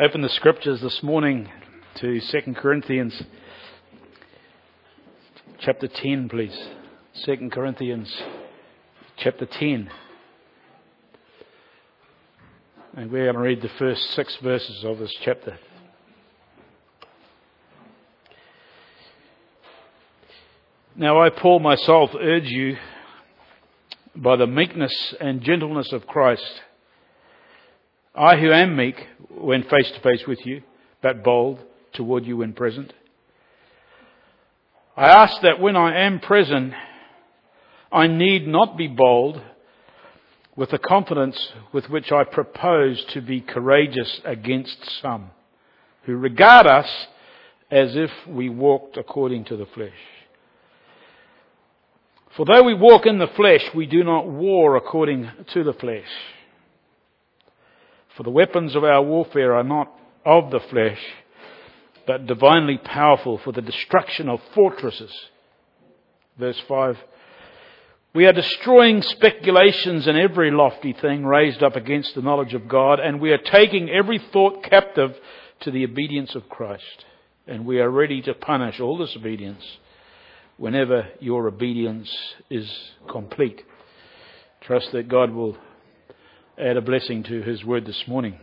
Open the scriptures this morning to 2 Corinthians chapter 10, please. 2 Corinthians chapter 10. And we're going to read the first six verses of this chapter. Now I, Paul, myself urge you by the meekness and gentleness of Christ. I who am meek when face to face with you, but bold toward you when present. I ask that when I am present, I need not be bold with the confidence with which I propose to be courageous against some who regard us as if we walked according to the flesh. For though we walk in the flesh, we do not war according to the flesh. For the weapons of our warfare are not of the flesh, but divinely powerful for the destruction of fortresses. Verse 5. We are destroying speculations and every lofty thing raised up against the knowledge of God, and we are taking every thought captive to the obedience of Christ. And we are ready to punish all disobedience whenever your obedience is complete. Trust that God will add a blessing to His word this morning.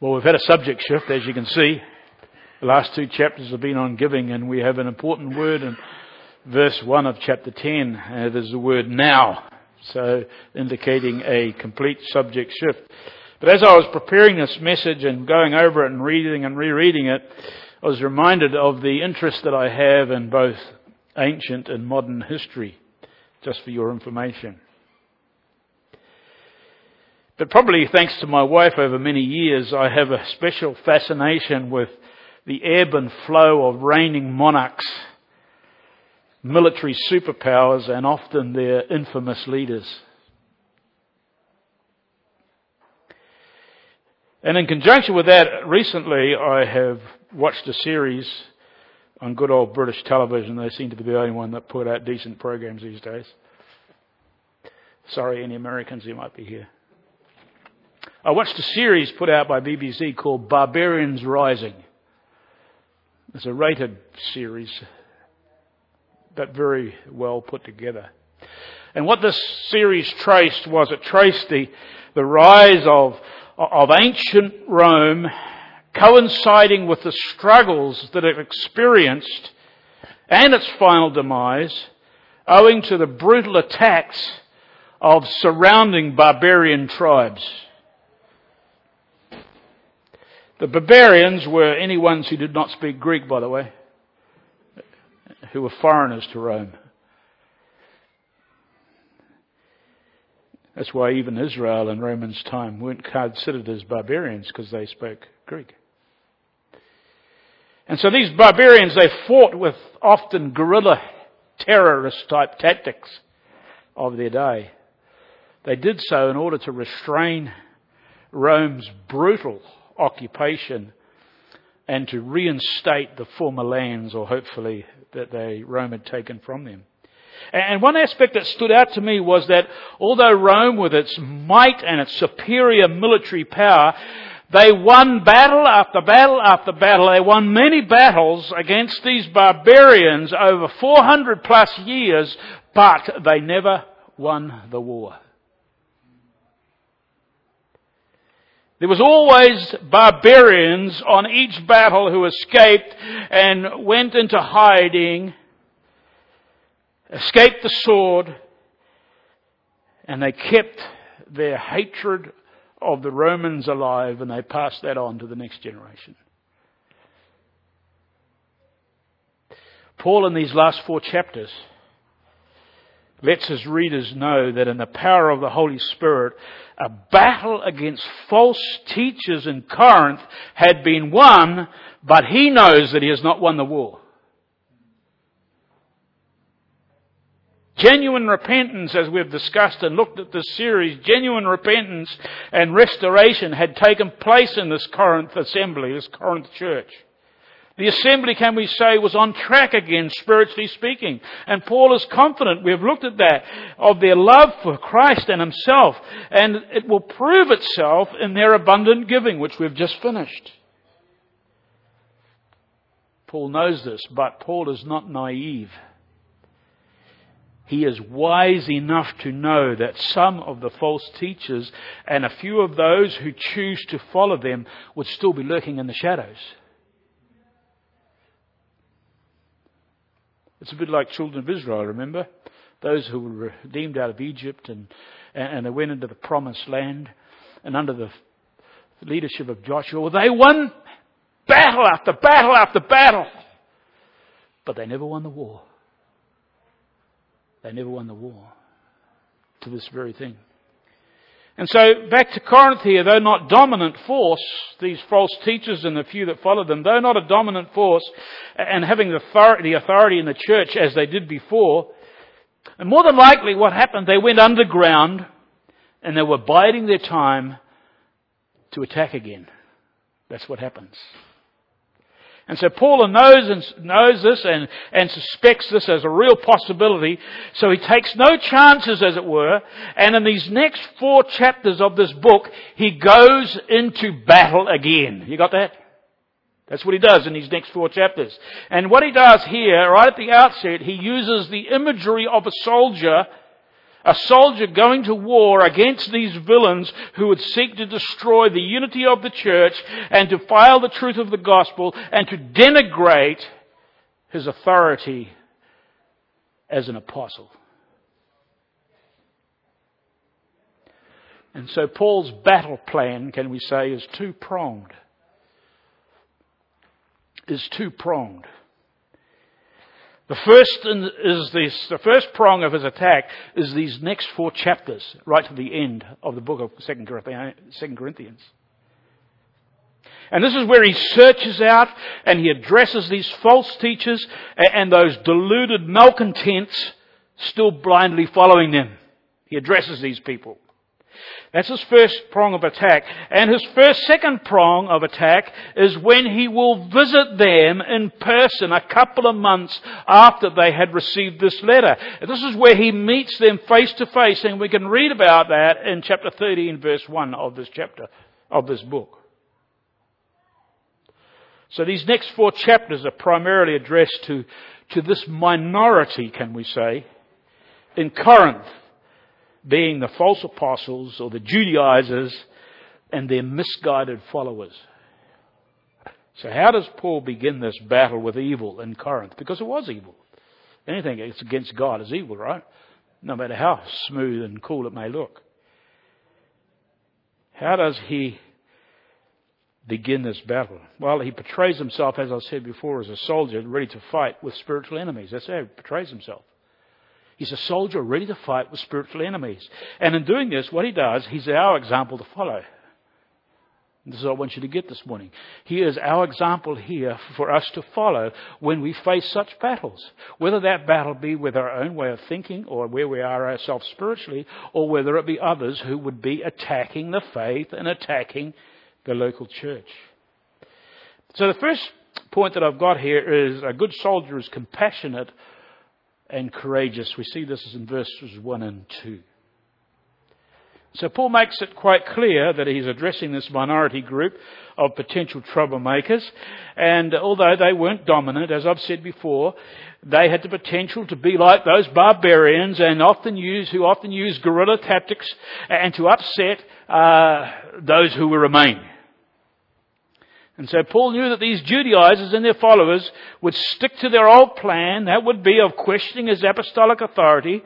Well, we've had a subject shift, as you can see. The last two chapters have been on giving, and we have an important word in verse 1 of chapter 10. Uh, there's the word now, so indicating a complete subject shift. But as I was preparing this message and going over it and reading and rereading it, I was reminded of the interest that I have in both ancient and modern history, just for your information. But probably thanks to my wife over many years, I have a special fascination with the ebb and flow of reigning monarchs, military superpowers, and often their infamous leaders. And in conjunction with that, recently I have watched a series on good old British television. They seem to be the only one that put out decent programs these days. Sorry, any Americans who might be here. I watched a series put out by BBC called Barbarians Rising. It's a rated series, but very well put together. And what this series traced was it traced the, the rise of, of ancient Rome coinciding with the struggles that it experienced and its final demise owing to the brutal attacks of surrounding barbarian tribes. The barbarians were any ones who did not speak Greek, by the way, who were foreigners to Rome. That's why even Israel in Romans' time weren't considered as barbarians because they spoke Greek. And so these barbarians, they fought with often guerrilla terrorist type tactics of their day. They did so in order to restrain Rome's brutal occupation and to reinstate the former lands, or hopefully that they, Rome had taken from them. And one aspect that stood out to me was that although Rome, with its might and its superior military power, they won battle after battle after battle. They won many battles against these barbarians over 400 plus years, but they never won the war. There was always barbarians on each battle who escaped and went into hiding, escaped the sword, and they kept their hatred of the Romans alive and they passed that on to the next generation. Paul, in these last four chapters, lets his readers know that in the power of the Holy Spirit, a battle against false teachers in Corinth had been won, but he knows that he has not won the war. Genuine repentance, as we've discussed and looked at this series, genuine repentance and restoration had taken place in this Corinth assembly, this Corinth church. The assembly, can we say, was on track again, spiritually speaking. And Paul is confident, we have looked at that, of their love for Christ and himself. And it will prove itself in their abundant giving, which we've just finished. Paul knows this, but Paul is not naive. He is wise enough to know that some of the false teachers and a few of those who choose to follow them would still be lurking in the shadows. It's a bit like children of Israel, remember? Those who were redeemed out of Egypt and, and they went into the promised land and under the leadership of Joshua, they won battle after battle after battle. But they never won the war. They never won the war to this very thing. And so back to Corinth here, though not dominant force, these false teachers and the few that followed them, though not a dominant force and having the authority, in the church as they did before, and more than likely what happened, they went underground and they were biding their time to attack again. That's what happens. And so Paul knows and knows this and, and suspects this as a real possibility. So he takes no chances, as it were. And in these next four chapters of this book, he goes into battle again. You got that? That's what he does in these next four chapters. And what he does here, right at the outset, he uses the imagery of a soldier a soldier going to war against these villains who would seek to destroy the unity of the church and fail the truth of the gospel and to denigrate his authority as an apostle. And so Paul's battle plan, can we say, is two pronged. Is two pronged. The first is this, the first prong of his attack is these next four chapters, right to the end of the book of Second Corinthians. And this is where he searches out and he addresses these false teachers and those deluded malcontents still blindly following them. He addresses these people. That's his first prong of attack. And his first, second prong of attack is when he will visit them in person a couple of months after they had received this letter. This is where he meets them face to face, and we can read about that in chapter 13, verse 1 of this chapter, of this book. So these next four chapters are primarily addressed to, to this minority, can we say, in Corinth being the false apostles or the Judaizers and their misguided followers. So how does Paul begin this battle with evil in Corinth? Because it was evil. Anything that's against God is evil, right? No matter how smooth and cool it may look. How does he begin this battle? Well, he portrays himself, as I said before, as a soldier ready to fight with spiritual enemies. That's how he portrays himself. He's a soldier ready to fight with spiritual enemies. And in doing this, what he does, he's our example to follow. This is what I want you to get this morning. He is our example here for us to follow when we face such battles. Whether that battle be with our own way of thinking or where we are ourselves spiritually, or whether it be others who would be attacking the faith and attacking the local church. So the first point that I've got here is a good soldier is compassionate and courageous. We see this in verses 1 and 2. So Paul makes it quite clear that he's addressing this minority group of potential troublemakers. And although they weren't dominant, as I've said before, they had the potential to be like those barbarians and often use, who often use guerrilla tactics and to upset uh, those who were remaining. And so Paul knew that these Judaizers and their followers would stick to their old plan, that would be of questioning his apostolic authority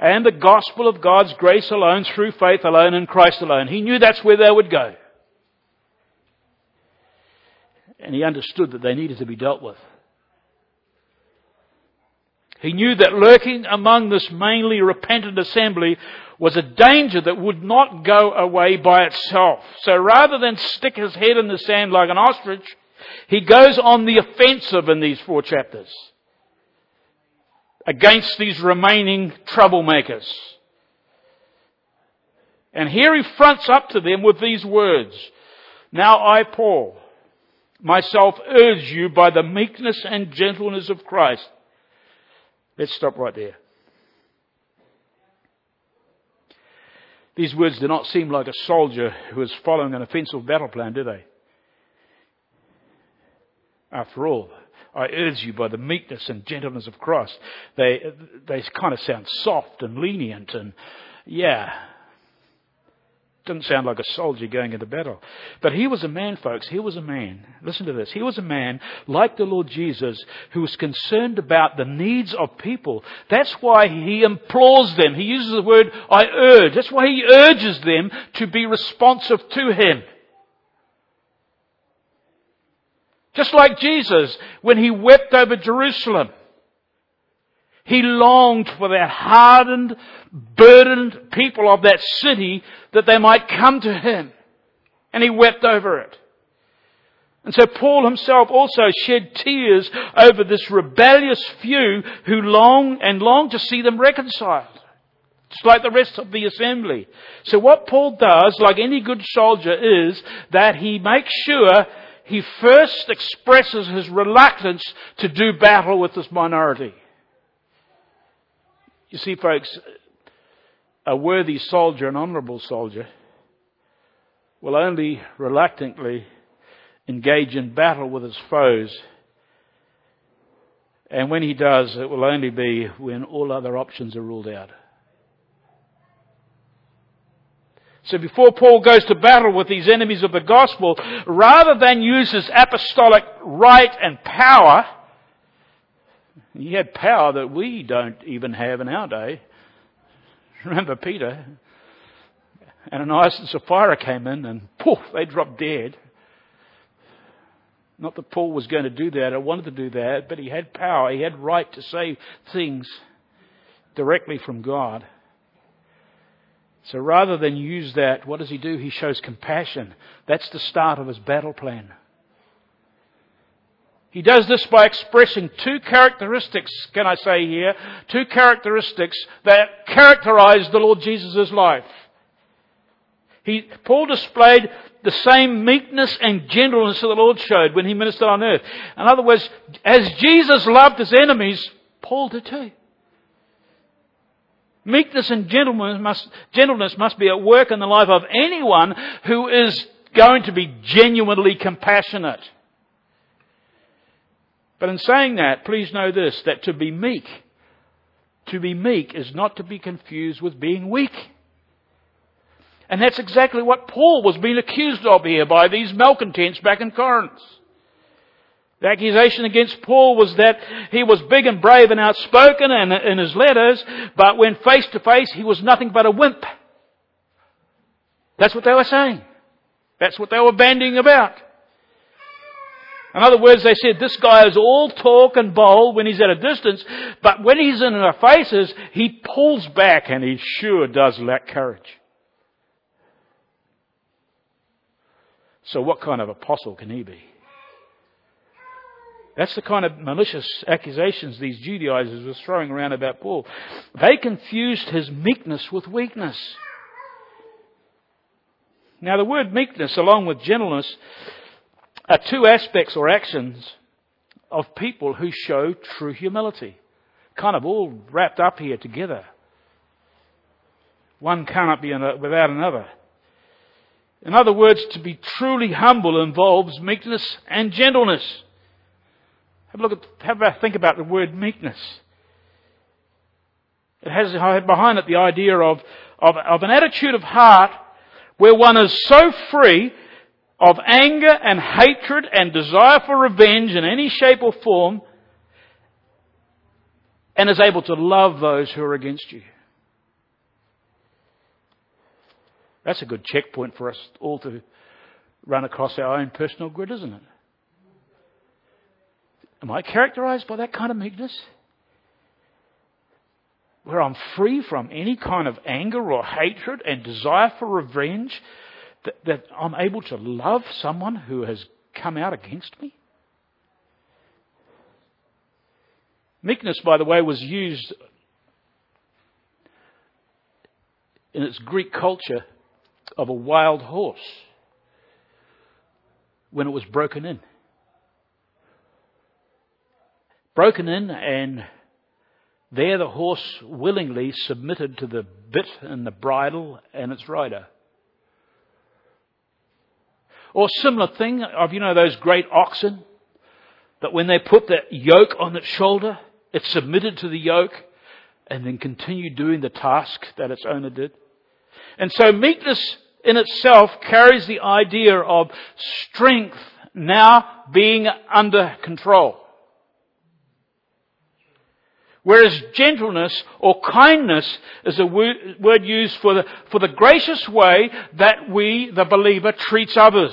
and the gospel of God's grace alone, through faith alone, in Christ alone. He knew that's where they would go. And he understood that they needed to be dealt with. He knew that lurking among this mainly repentant assembly was a danger that would not go away by itself. So rather than stick his head in the sand like an ostrich, he goes on the offensive in these four chapters against these remaining troublemakers. And here he fronts up to them with these words. Now I, Paul, myself urge you by the meekness and gentleness of Christ. Let's stop right there. These words do not seem like a soldier who is following an offensive battle plan, do they? After all, I urge you by the meekness and gentleness of Christ. They, they kind of sound soft and lenient and, yeah, doesn't sound like a soldier going into battle. But he was a man, folks. He was a man. Listen to this. He was a man, like the Lord Jesus, who was concerned about the needs of people. That's why he implores them. He uses the word, I urge. That's why he urges them to be responsive to him. Just like Jesus, when he wept over Jerusalem. He longed for that hardened, burdened people of that city that they might come to him. And he wept over it. And so Paul himself also shed tears over this rebellious few who long and long to see them reconciled. Just like the rest of the assembly. So what Paul does, like any good soldier, is that he makes sure he first expresses his reluctance to do battle with this minority. You see, folks, a worthy soldier, an honourable soldier, will only reluctantly engage in battle with his foes. And when he does, it will only be when all other options are ruled out. So before Paul goes to battle with these enemies of the gospel, rather than use his apostolic right and power, he had power that we don't even have in our day. Remember Peter? Ananias and Sapphira came in and poof, they dropped dead. Not that Paul was going to do that or wanted to do that, but he had power. He had right to say things directly from God. So rather than use that, what does he do? He shows compassion. That's the start of his battle plan. He does this by expressing two characteristics, can I say here, two characteristics that characterize the Lord Jesus' life. He, Paul displayed the same meekness and gentleness that the Lord showed when he ministered on earth. In other words, as Jesus loved his enemies, Paul did too. Meekness and gentleness must, gentleness must be at work in the life of anyone who is going to be genuinely compassionate. But in saying that, please know this, that to be meek, to be meek is not to be confused with being weak. And that's exactly what Paul was being accused of here by these malcontents back in Corinth. The accusation against Paul was that he was big and brave and outspoken in, in his letters, but when face to face he was nothing but a wimp. That's what they were saying. That's what they were bandying about. In other words, they said this guy is all talk and bold when he's at a distance, but when he's in our faces, he pulls back and he sure does lack courage. So what kind of apostle can he be? That's the kind of malicious accusations these Judaizers were throwing around about Paul. They confused his meekness with weakness. Now the word meekness along with gentleness are two aspects or actions of people who show true humility. Kind of all wrapped up here together. One cannot be without another. In other words, to be truly humble involves meekness and gentleness. Have a look at, have a think about the word meekness. It has behind it the idea of, of, of an attitude of heart where one is so free of anger and hatred and desire for revenge in any shape or form and is able to love those who are against you. That's a good checkpoint for us all to run across our own personal grid, isn't it? Am I characterized by that kind of meekness? Where I'm free from any kind of anger or hatred and desire for revenge that, that I'm able to love someone who has come out against me? Meekness, by the way, was used in its Greek culture of a wild horse when it was broken in. broken in and there the horse willingly submitted to the bit and the bridle and its rider. Or similar thing of, you know, those great oxen that when they put the yoke on its shoulder, it submitted to the yoke and then continued doing the task that its owner did. And so meekness in itself carries the idea of strength now being under control. Whereas gentleness or kindness is a word used for the, for the gracious way that we, the believer, treats others.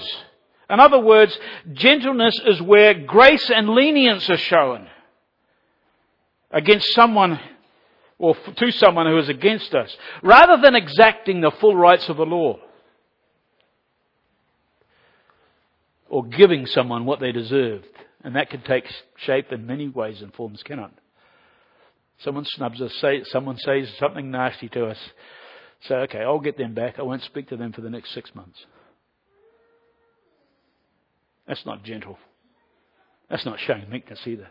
In other words, gentleness is where grace and lenience are shown against someone or to someone who is against us, rather than exacting the full rights of the law or giving someone what they deserved. And that can take shape in many ways and forms, cannot Someone snubs us, say, someone says something nasty to us. Say, okay, I'll get them back. I won't speak to them for the next six months. That's not gentle. That's not showing meekness either.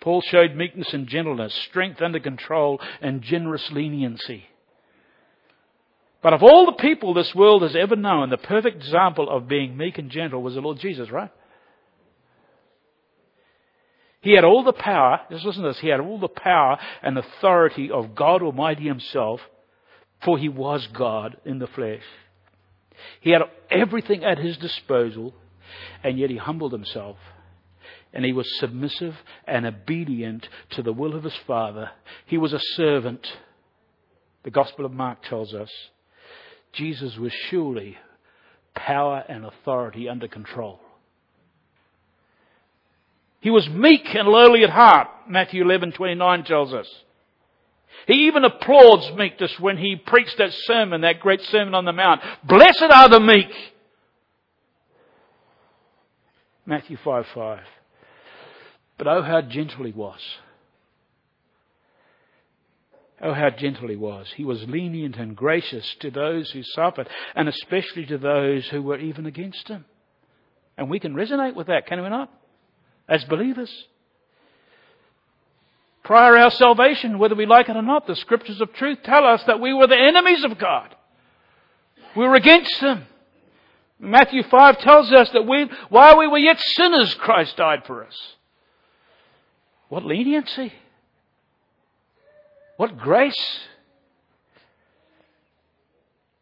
Paul showed meekness and gentleness, strength under control, and generous leniency. But of all the people this world has ever known, the perfect example of being meek and gentle was the Lord Jesus, right? He had all the power, just listen to this, he had all the power and authority of God Almighty Himself, for He was God in the flesh. He had everything at His disposal, and yet He humbled Himself. And He was submissive and obedient to the will of His Father. He was a servant. The Gospel of Mark tells us. Jesus was surely power and authority under control. He was meek and lowly at heart, Matthew 11:29 tells us. He even applauds meekness when he preached that sermon, that great sermon on the mount. Blessed are the meek. Matthew 5 5. But oh, how gentle he was. Oh, how gentle he was. He was lenient and gracious to those who suffered, and especially to those who were even against him. And we can resonate with that, can we not? As believers. Prior our salvation, whether we like it or not, the scriptures of truth tell us that we were the enemies of God. We were against Him. Matthew 5 tells us that we, while we were yet sinners, Christ died for us. What leniency! What grace!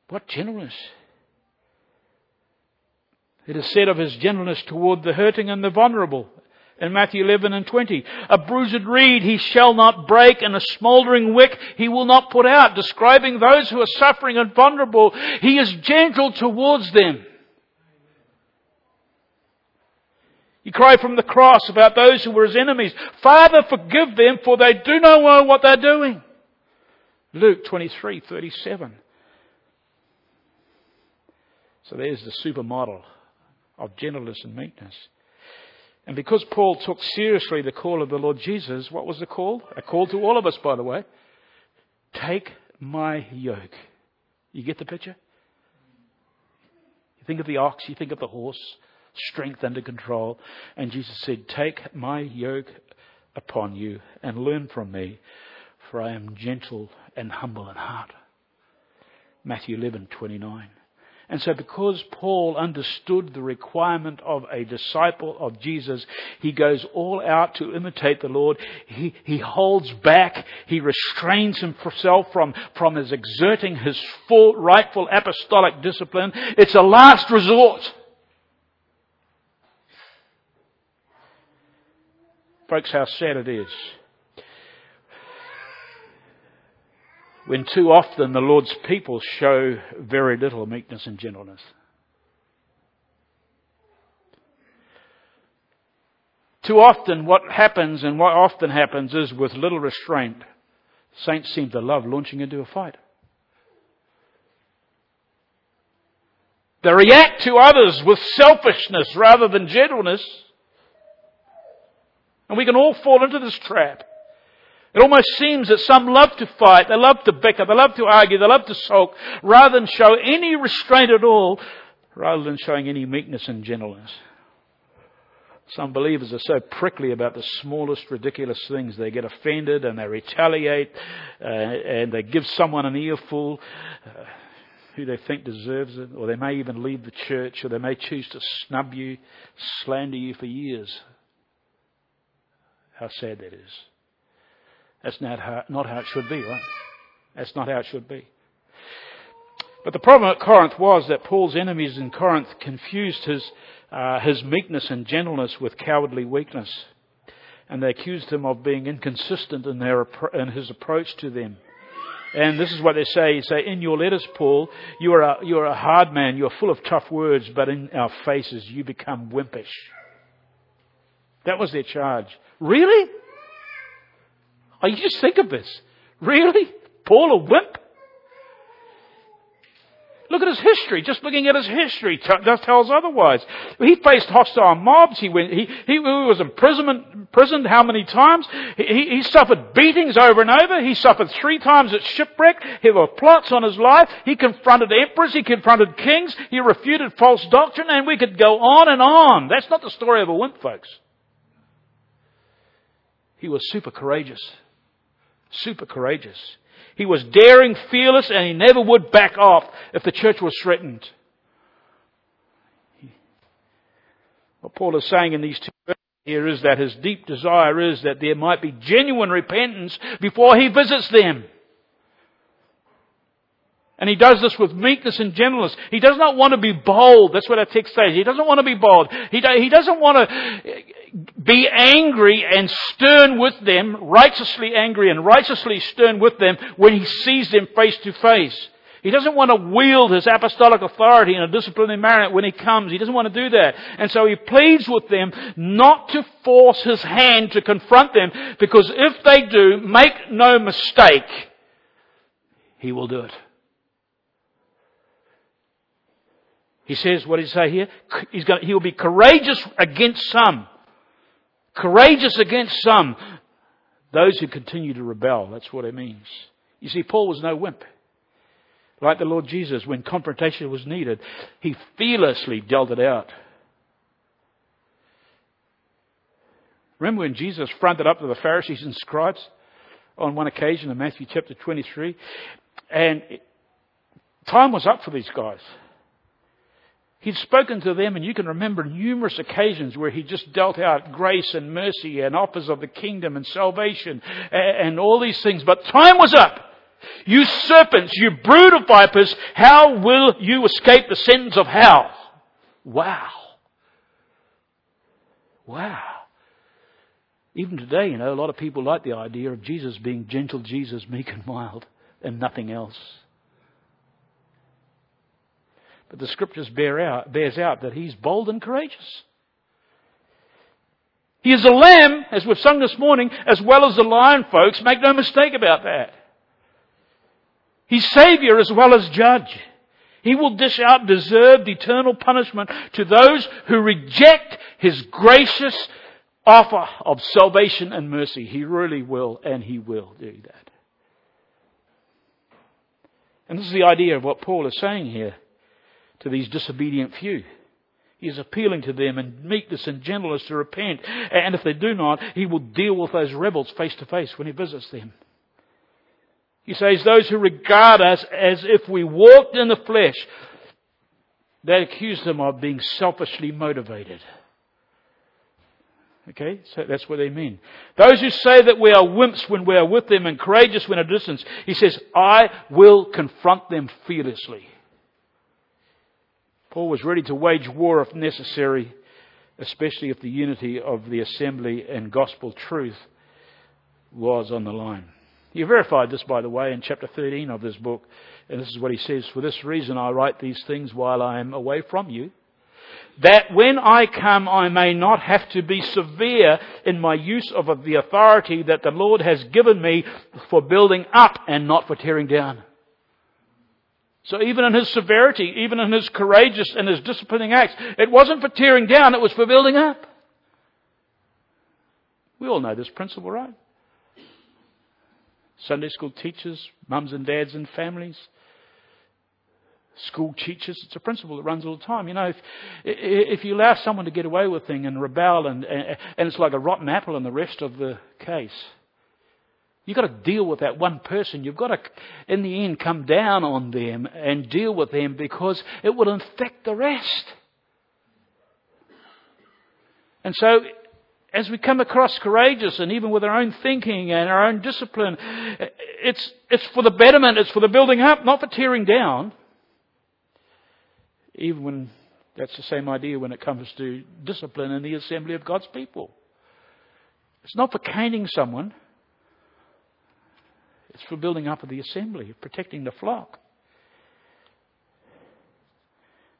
What gentleness! It is said of his gentleness toward the hurting and the vulnerable in Matthew 11 and 20. A bruised reed he shall not break and a smouldering wick he will not put out. Describing those who are suffering and vulnerable, he is gentle towards them. He cried from the cross about those who were his enemies. Father, forgive them for they do not know what they're doing. Luke 23, 37. So there's the supermodel of gentleness and meekness. And because Paul took seriously the call of the Lord Jesus, what was the call? A call to all of us, by the way. Take my yoke. You get the picture? You think of the ox, you think of the horse, strength under control. And Jesus said, Take my yoke upon you and learn from me, for I am gentle and humble in heart. Matthew 11, 29. And so because Paul understood the requirement of a disciple of Jesus, he goes all out to imitate the Lord. He, he holds back. He restrains himself from, from his exerting his full, rightful apostolic discipline. It's a last resort. Folks, how sad it is when too often the Lord's people show very little meekness and gentleness. Too often, what happens and what often happens is with little restraint, saints seem to love launching into a fight. They react to others with selfishness rather than gentleness. And we can all fall into this trap. It almost seems that some love to fight, they love to bicker, they love to argue, they love to sulk, rather than show any restraint at all, rather than showing any meekness and gentleness. Some believers are so prickly about the smallest ridiculous things. They get offended and they retaliate uh, and they give someone an earful uh, who they think deserves it, or they may even leave the church, or they may choose to snub you, slander you for years. How sad that is. That's not how, not how it should be, right? That's not how it should be. But the problem at Corinth was that Paul's enemies in Corinth confused his uh, his meekness and gentleness with cowardly weakness. And they accused him of being inconsistent in, their, in his approach to them. And this is what they say. You say, in your letters, Paul, you are, a, you are a hard man, you're full of tough words, but in our faces you become wimpish. That was their charge. Really? Oh, you just think of this. Really? Paul a wimp? Look at his history. Just looking at his history t- does tells otherwise. He faced hostile mobs. He went. He, he was imprisonment, imprisoned how many times? He, he suffered beatings over and over. He suffered three times at shipwreck. There were plots on his life. He confronted emperors. He confronted kings. He refuted false doctrine, and we could go on and on. That's not the story of a wimp, folks. He was super courageous. Super courageous. He was daring, fearless, and he never would back off if the church was threatened. What Paul is saying in these two verses here is that his deep desire is that there might be genuine repentance before he visits them. And he does this with meekness and gentleness. He does not want to be bold. That's what our text says. He doesn't want to be bold. He, do, he doesn't want to be angry and stern with them, righteously angry and righteously stern with them when he sees them face to face. He doesn't want to wield his apostolic authority in a disciplinary manner when he comes. He doesn't want to do that. And so he pleads with them not to force his hand to confront them because if they do, make no mistake, he will do it. He says, what did he say here? He's going, he will be courageous against some. Courageous against some. Those who continue to rebel. That's what it means. You see, Paul was no wimp. Like the Lord Jesus, when confrontation was needed, he fearlessly dealt it out. Remember when Jesus fronted up to the Pharisees and scribes on one occasion in Matthew chapter 23? And time was up for these guys. He'd spoken to them, and you can remember numerous occasions where he just dealt out grace and mercy and offers of the kingdom and salvation and all these things. But time was up. You serpents, you brood of vipers, how will you escape the sentence of hell? Wow. Wow. Even today, you know, a lot of people like the idea of Jesus being gentle Jesus, meek and mild, and nothing else. But the scriptures bear out, bears out that he's bold and courageous. He is a lamb, as we've sung this morning, as well as a lion, folks. Make no mistake about that. He's Savior as well as Judge. He will dish out deserved eternal punishment to those who reject His gracious offer of salvation and mercy. He really will, and He will do that. And this is the idea of what Paul is saying here to these disobedient few. He is appealing to them in meekness and gentleness to repent. And if they do not, he will deal with those rebels face to face when he visits them. He says, those who regard us as if we walked in the flesh, they accuse them of being selfishly motivated. Okay, so that's what they mean. Those who say that we are wimps when we are with them and courageous when at a distance, he says, I will confront them fearlessly. Paul was ready to wage war if necessary, especially if the unity of the assembly and gospel truth was on the line. He verified this, by the way, in chapter 13 of this book. And this is what he says For this reason I write these things while I am away from you, that when I come I may not have to be severe in my use of the authority that the Lord has given me for building up and not for tearing down. So even in his severity, even in his courageous and his disciplining acts, it wasn't for tearing down, it was for building up. We all know this principle, right? Sunday school teachers, mums and dads and families. school teachers. It's a principle that runs all the time. You know, if, if you allow someone to get away with things and rebel and, and it's like a rotten apple in the rest of the case, you've got to deal with that one person. You've got to, in the end, come down on them and deal with them because it will infect the rest. And so, as we come across courageous and even with our own thinking and our own discipline, it's, it's for the betterment, it's for the building up, not for tearing down even when that's the same idea when it comes to discipline in the assembly of God's people. It's not for caning someone. It's for building up of the assembly, protecting the flock.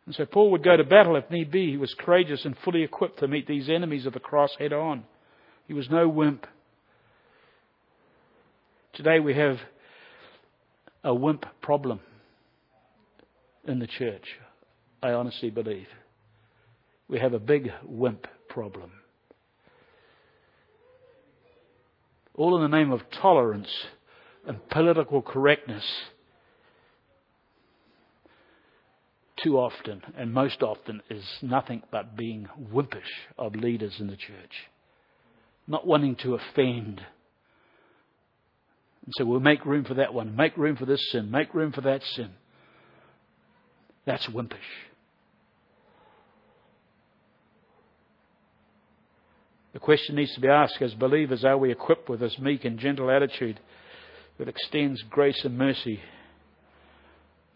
And so Paul would go to battle if need be. He was courageous and fully equipped to meet these enemies of the cross head on. He was no wimp. Today we have a wimp problem in the church. I honestly believe. We have a big wimp problem. All in the name of tolerance and political correctness. Too often, and most often, is nothing but being wimpish of leaders in the church. Not wanting to offend. And so we'll make room for that one, make room for this sin, make room for that sin. That's wimpish. The question needs to be asked as believers are we equipped with this meek and gentle attitude that extends grace and mercy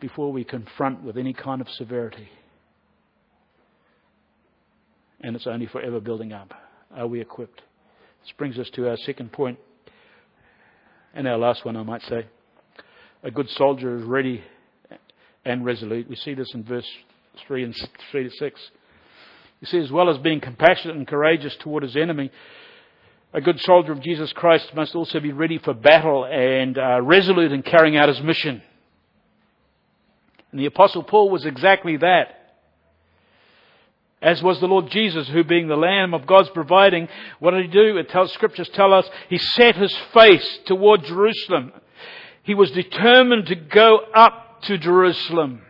before we confront with any kind of severity? And it's only forever building up. Are we equipped? This brings us to our second point, and our last one, I might say. A good soldier is ready and resolute. We see this in verse 3 and 3 to 6. You see, as well as being compassionate and courageous toward his enemy, a good soldier of Jesus Christ must also be ready for battle and uh, resolute in carrying out his mission. And the Apostle Paul was exactly that. As was the Lord Jesus, who being the Lamb of God's providing, what did he do? It tells, scriptures tell us he set his face toward Jerusalem. He was determined to go up to Jerusalem,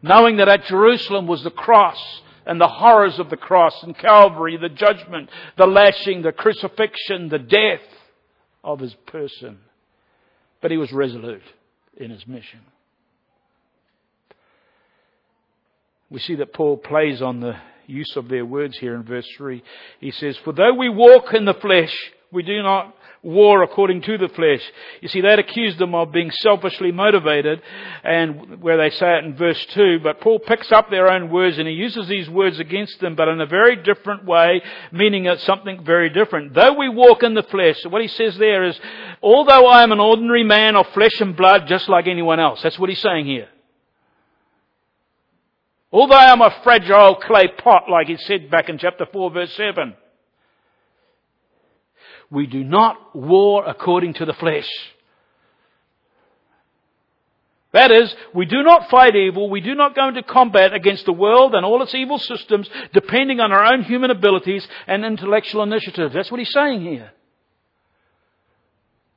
knowing that at Jerusalem was the cross and the horrors of the cross and Calvary, the judgment, the lashing, the crucifixion, the death of his person. But he was resolute in his mission. We see that Paul plays on the use of their words here in verse 3. He says, For though we walk in the flesh, we do not war according to the flesh. You see, that accused them of being selfishly motivated, and where they say it in verse 2, but Paul picks up their own words and he uses these words against them, but in a very different way, meaning it's something very different. Though we walk in the flesh, what he says there is, although I am an ordinary man of flesh and blood, just like anyone else. That's what he's saying here. Although I am a fragile clay pot, like he said back in chapter 4 verse 7. We do not war according to the flesh. That is, we do not fight evil, we do not go into combat against the world and all its evil systems depending on our own human abilities and intellectual initiative. That's what he's saying here.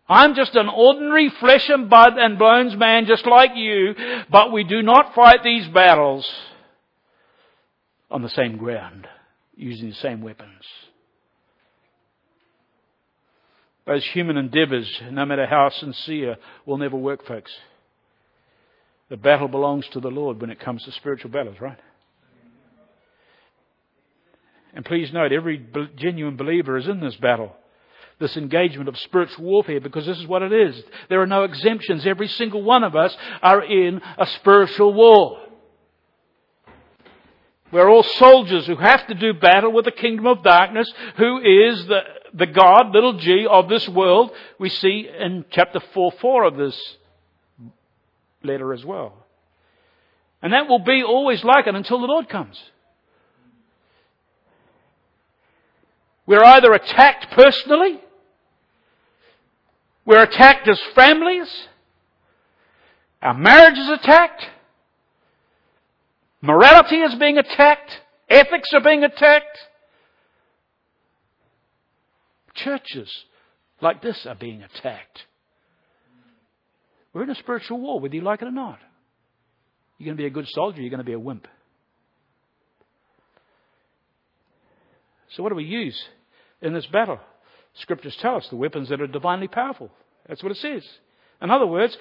I'm just an ordinary flesh and blood and bones man just like you, but we do not fight these battles on the same ground, using the same weapons. Those human endeavours, no matter how sincere, will never work, folks. The battle belongs to the Lord when it comes to spiritual battles, right? And please note, every genuine believer is in this battle, this engagement of spiritual warfare, because this is what it is. There are no exemptions. Every single one of us are in a spiritual war. We're all soldiers who have to do battle with the kingdom of darkness, who is the, the God, little g, of this world. We see in chapter 4 4 of this letter as well. And that will be always like it until the Lord comes. We're either attacked personally, we're attacked as families, our marriage is attacked, Morality is being attacked. Ethics are being attacked. Churches like this are being attacked. We're in a spiritual war, whether you like it or not. You're going to be a good soldier, you're going to be a wimp. So what do we use in this battle? Scriptures tell us the weapons that are divinely powerful. That's what it says. In other words,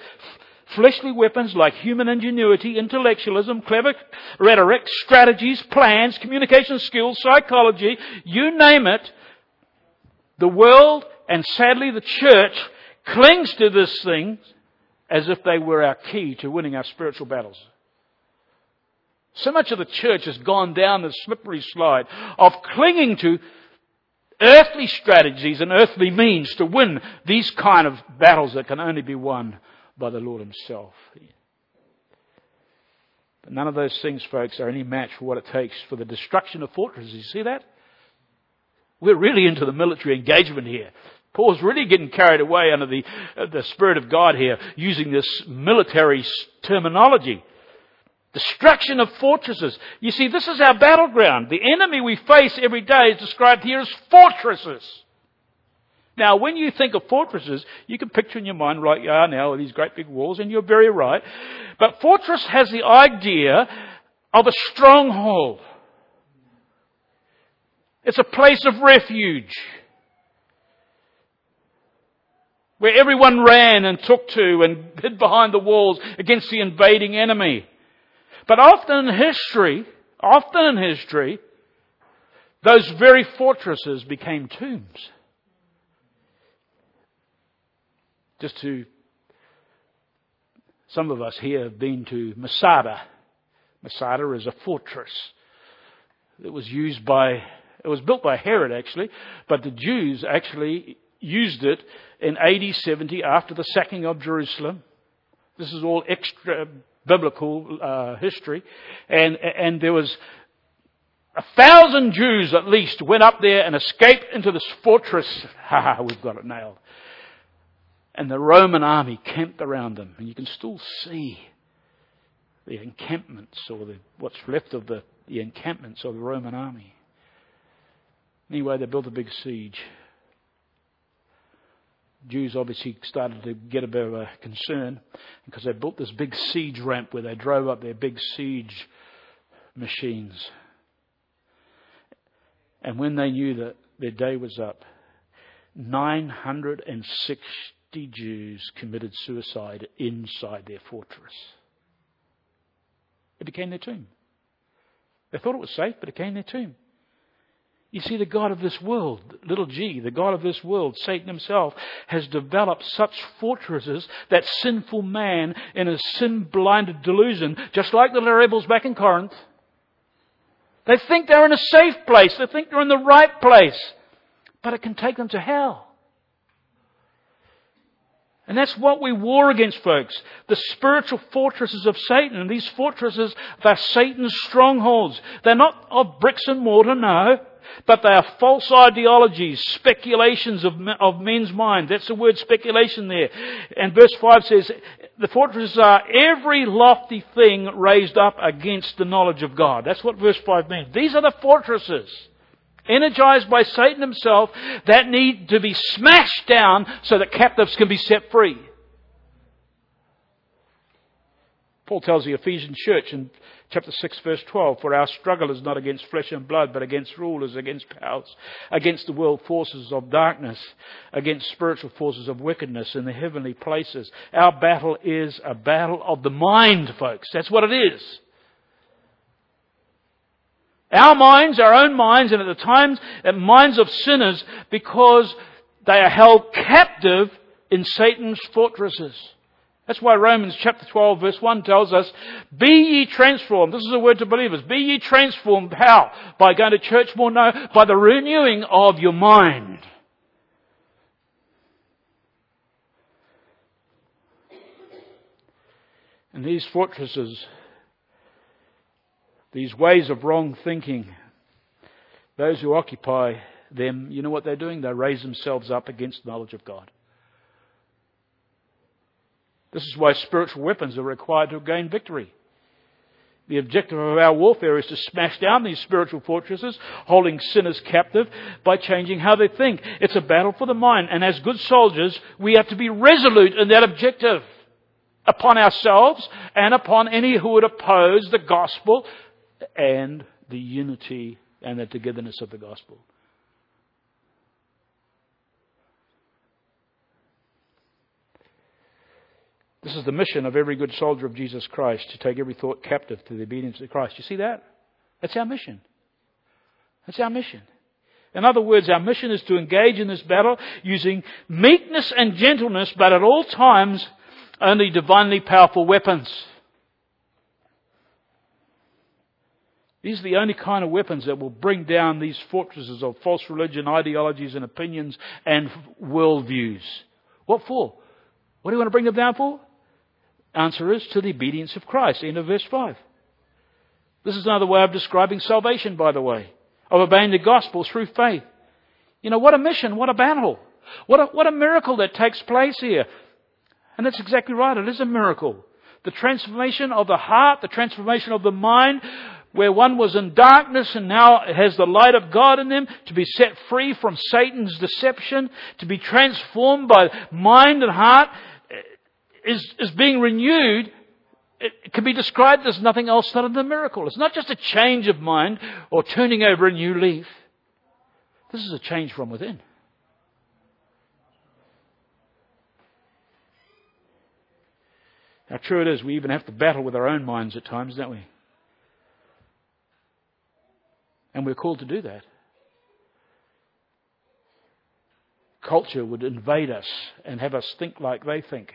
fleshly weapons like human ingenuity, intellectualism, clever rhetoric, strategies, plans, communication skills, psychology, you name it, the world and sadly the church clings to these things as if they were our key to winning our spiritual battles. So much of the church has gone down the slippery slide of clinging to earthly strategies and earthly means to win these kind of battles that can only be won by the Lord Himself. But none of those things, folks, are any match for what it takes for the destruction of fortresses. You see that? We're really into the military engagement here. Paul's really getting carried away under the, uh, the Spirit of God here, using this military terminology. Destruction of fortresses. You see, this is our battleground. The enemy we face every day is described here as fortresses. Now, when you think of fortresses, you can picture in your mind, right you are now, these great big walls, and you're very right. But fortress has the idea of a stronghold. It's a place of refuge. Where everyone ran and took to and hid behind the walls against the invading enemy. But often in history, often in history, those very fortresses became tombs. Just to, some of us here have been to Masada. Masada is a fortress that was used by, it was built by Herod actually, but the Jews actually used it in AD 70 after the sacking of Jerusalem. This is all extra biblical uh, history. And, and there was a thousand Jews at least went up there and escaped into this fortress. Ha ha, we've got it nailed and the Roman army camped around them. And you can still see the encampments or the, what's left of the, the encampments of the Roman army. Anyway, they built a big siege. Jews obviously started to get a bit of a concern because they built this big siege ramp where they drove up their big siege machines. And when they knew that their day was up, 960 Jews committed suicide inside their fortress. It became their tomb. They thought it was safe, but it became their tomb. You see, the God of this world, little g, the God of this world, Satan himself, has developed such fortresses that sinful man, in a sin blinded delusion, just like the rebels back in Corinth, they think they're in a safe place, they think they're in the right place, but it can take them to hell. And that's what we war against, folks. The spiritual fortresses of Satan. And these fortresses, they're Satan's strongholds. They're not of bricks and mortar, no. But they are false ideologies, speculations of, of men's minds. That's the word speculation there. And verse 5 says, the fortresses are every lofty thing raised up against the knowledge of God. That's what verse 5 means. These are the fortresses energized by Satan himself, that need to be smashed down so that captives can be set free. Paul tells the Ephesian church in chapter 6 verse 12, for our struggle is not against flesh and blood, but against rulers, against powers, against the world forces of darkness, against spiritual forces of wickedness in the heavenly places. Our battle is a battle of the mind, folks. That's what it is. Our minds, our own minds, and at the times, at minds of sinners, because they are held captive in Satan's fortresses. That's why Romans chapter 12 verse 1 tells us, be ye transformed. This is a word to believers. Be ye transformed. How? By going to church more? No. By the renewing of your mind. And these fortresses these ways of wrong thinking, those who occupy them, you know what they're doing? They raise themselves up against the knowledge of God. This is why spiritual weapons are required to gain victory. The objective of our warfare is to smash down these spiritual fortresses, holding sinners captive by changing how they think. It's a battle for the mind, and as good soldiers, we have to be resolute in that objective. upon ourselves and upon any who would oppose the gospel and the unity and the togetherness of the gospel. This is the mission of every good soldier of Jesus Christ to take every thought captive to the obedience of Christ. You see that? That's our mission. That's our mission. In other words, our mission is to engage in this battle using meekness and gentleness, but at all times only divinely powerful weapons. These are the only kind of weapons that will bring down these fortresses of false religion, ideologies and opinions and worldviews. What for? What do you want to bring them down for? Answer is to the obedience of Christ. End of verse 5. This is another way of describing salvation, by the way, of obeying the gospel through faith. You know, what a mission, what a battle. What a, what a miracle that takes place here. And that's exactly right. It is a miracle. The transformation of the heart, the transformation of the mind, where one was in darkness and now has the light of God in them, to be set free from Satan's deception, to be transformed by mind and heart, is, is being renewed. It can be described as nothing else than a miracle. It's not just a change of mind or turning over a new leaf. This is a change from within. How true it is, we even have to battle with our own minds at times, don't we? And we're called to do that. Culture would invade us and have us think like they think.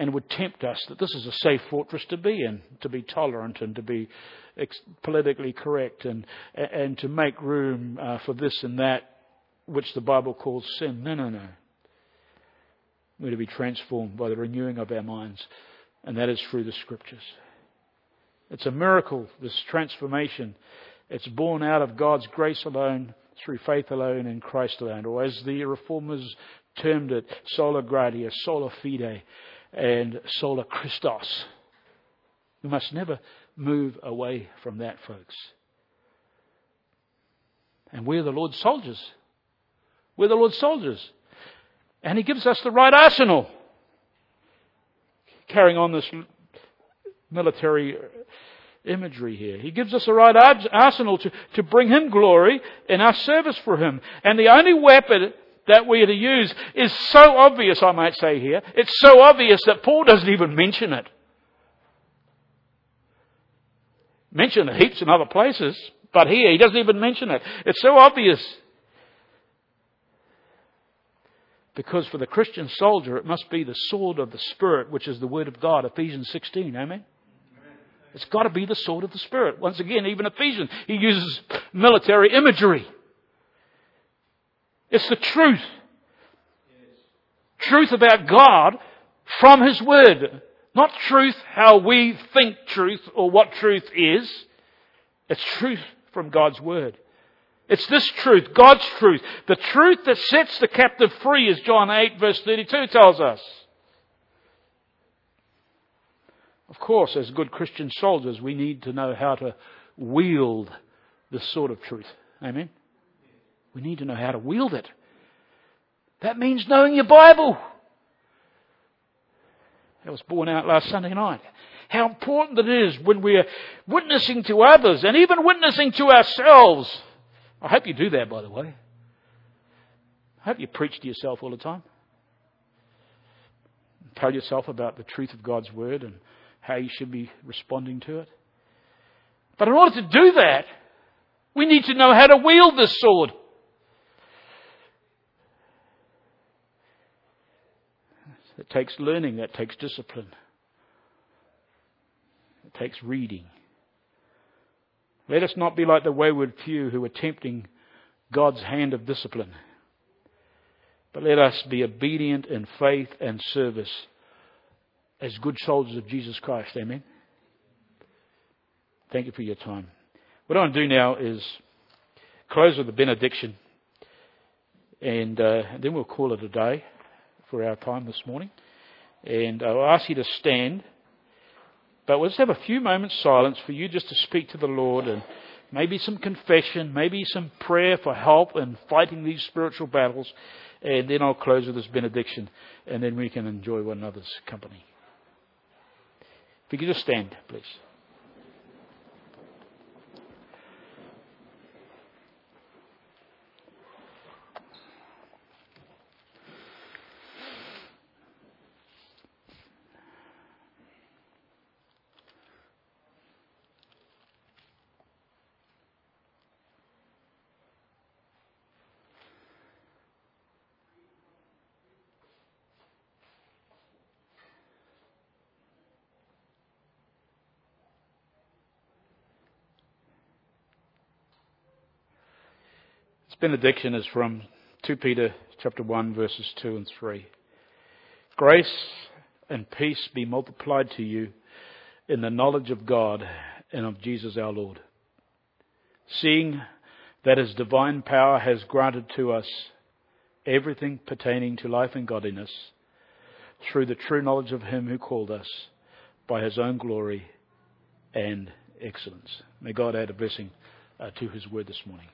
And would tempt us that this is a safe fortress to be in, to be tolerant and to be ex- politically correct and, and to make room uh, for this and that, which the Bible calls sin. No, no, no. We're to be transformed by the renewing of our minds, and that is through the Scriptures. It's a miracle, this transformation. It's born out of God's grace alone, through faith alone, in Christ alone. Or as the reformers termed it, sola gratia, sola fide, and sola Christos. We must never move away from that, folks. And we're the Lord's soldiers. We're the Lord's soldiers. And he gives us the right arsenal. Carrying on this military imagery here. He gives us the right arsenal to, to bring him glory in our service for him. And the only weapon that we are to use is so obvious, I might say here. It's so obvious that Paul doesn't even mention it. Mention it heaps in other places, but here he doesn't even mention it. It's so obvious. Because for the Christian soldier, it must be the sword of the Spirit, which is the Word of God, Ephesians 16. Amen? It's got to be the sword of the Spirit. Once again, even Ephesians, he uses military imagery. It's the truth. Truth about God from His Word. Not truth how we think truth or what truth is. It's truth from God's Word. It's this truth, God's truth. The truth that sets the captive free, as John 8 verse 32 tells us. Of course, as good Christian soldiers, we need to know how to wield this sort of truth. Amen? We need to know how to wield it. That means knowing your Bible. That was borne out last Sunday night. How important it is when we're witnessing to others and even witnessing to ourselves I hope you do that, by the way. I hope you preach to yourself all the time. Tell yourself about the truth of God's Word and how you should be responding to it. But in order to do that, we need to know how to wield this sword. It takes learning, that takes discipline. It takes reading. Let us not be like the wayward few who are tempting God's hand of discipline. But let us be obedient in faith and service as good soldiers of Jesus Christ. Amen. Thank you for your time. What I want to do now is close with a benediction, and uh, then we'll call it a day for our time this morning. And I'll ask you to stand. But we'll just have a few moments silence for you just to speak to the Lord and maybe some confession, maybe some prayer for help in fighting these spiritual battles, and then I'll close with this benediction, and then we can enjoy one another's company. If you could just stand, please. Benediction is from 2 Peter chapter 1 verses 2 and 3. Grace and peace be multiplied to you in the knowledge of God and of Jesus our Lord. Seeing that his divine power has granted to us everything pertaining to life and godliness through the true knowledge of him who called us by his own glory and excellence. May God add a blessing uh, to his word this morning.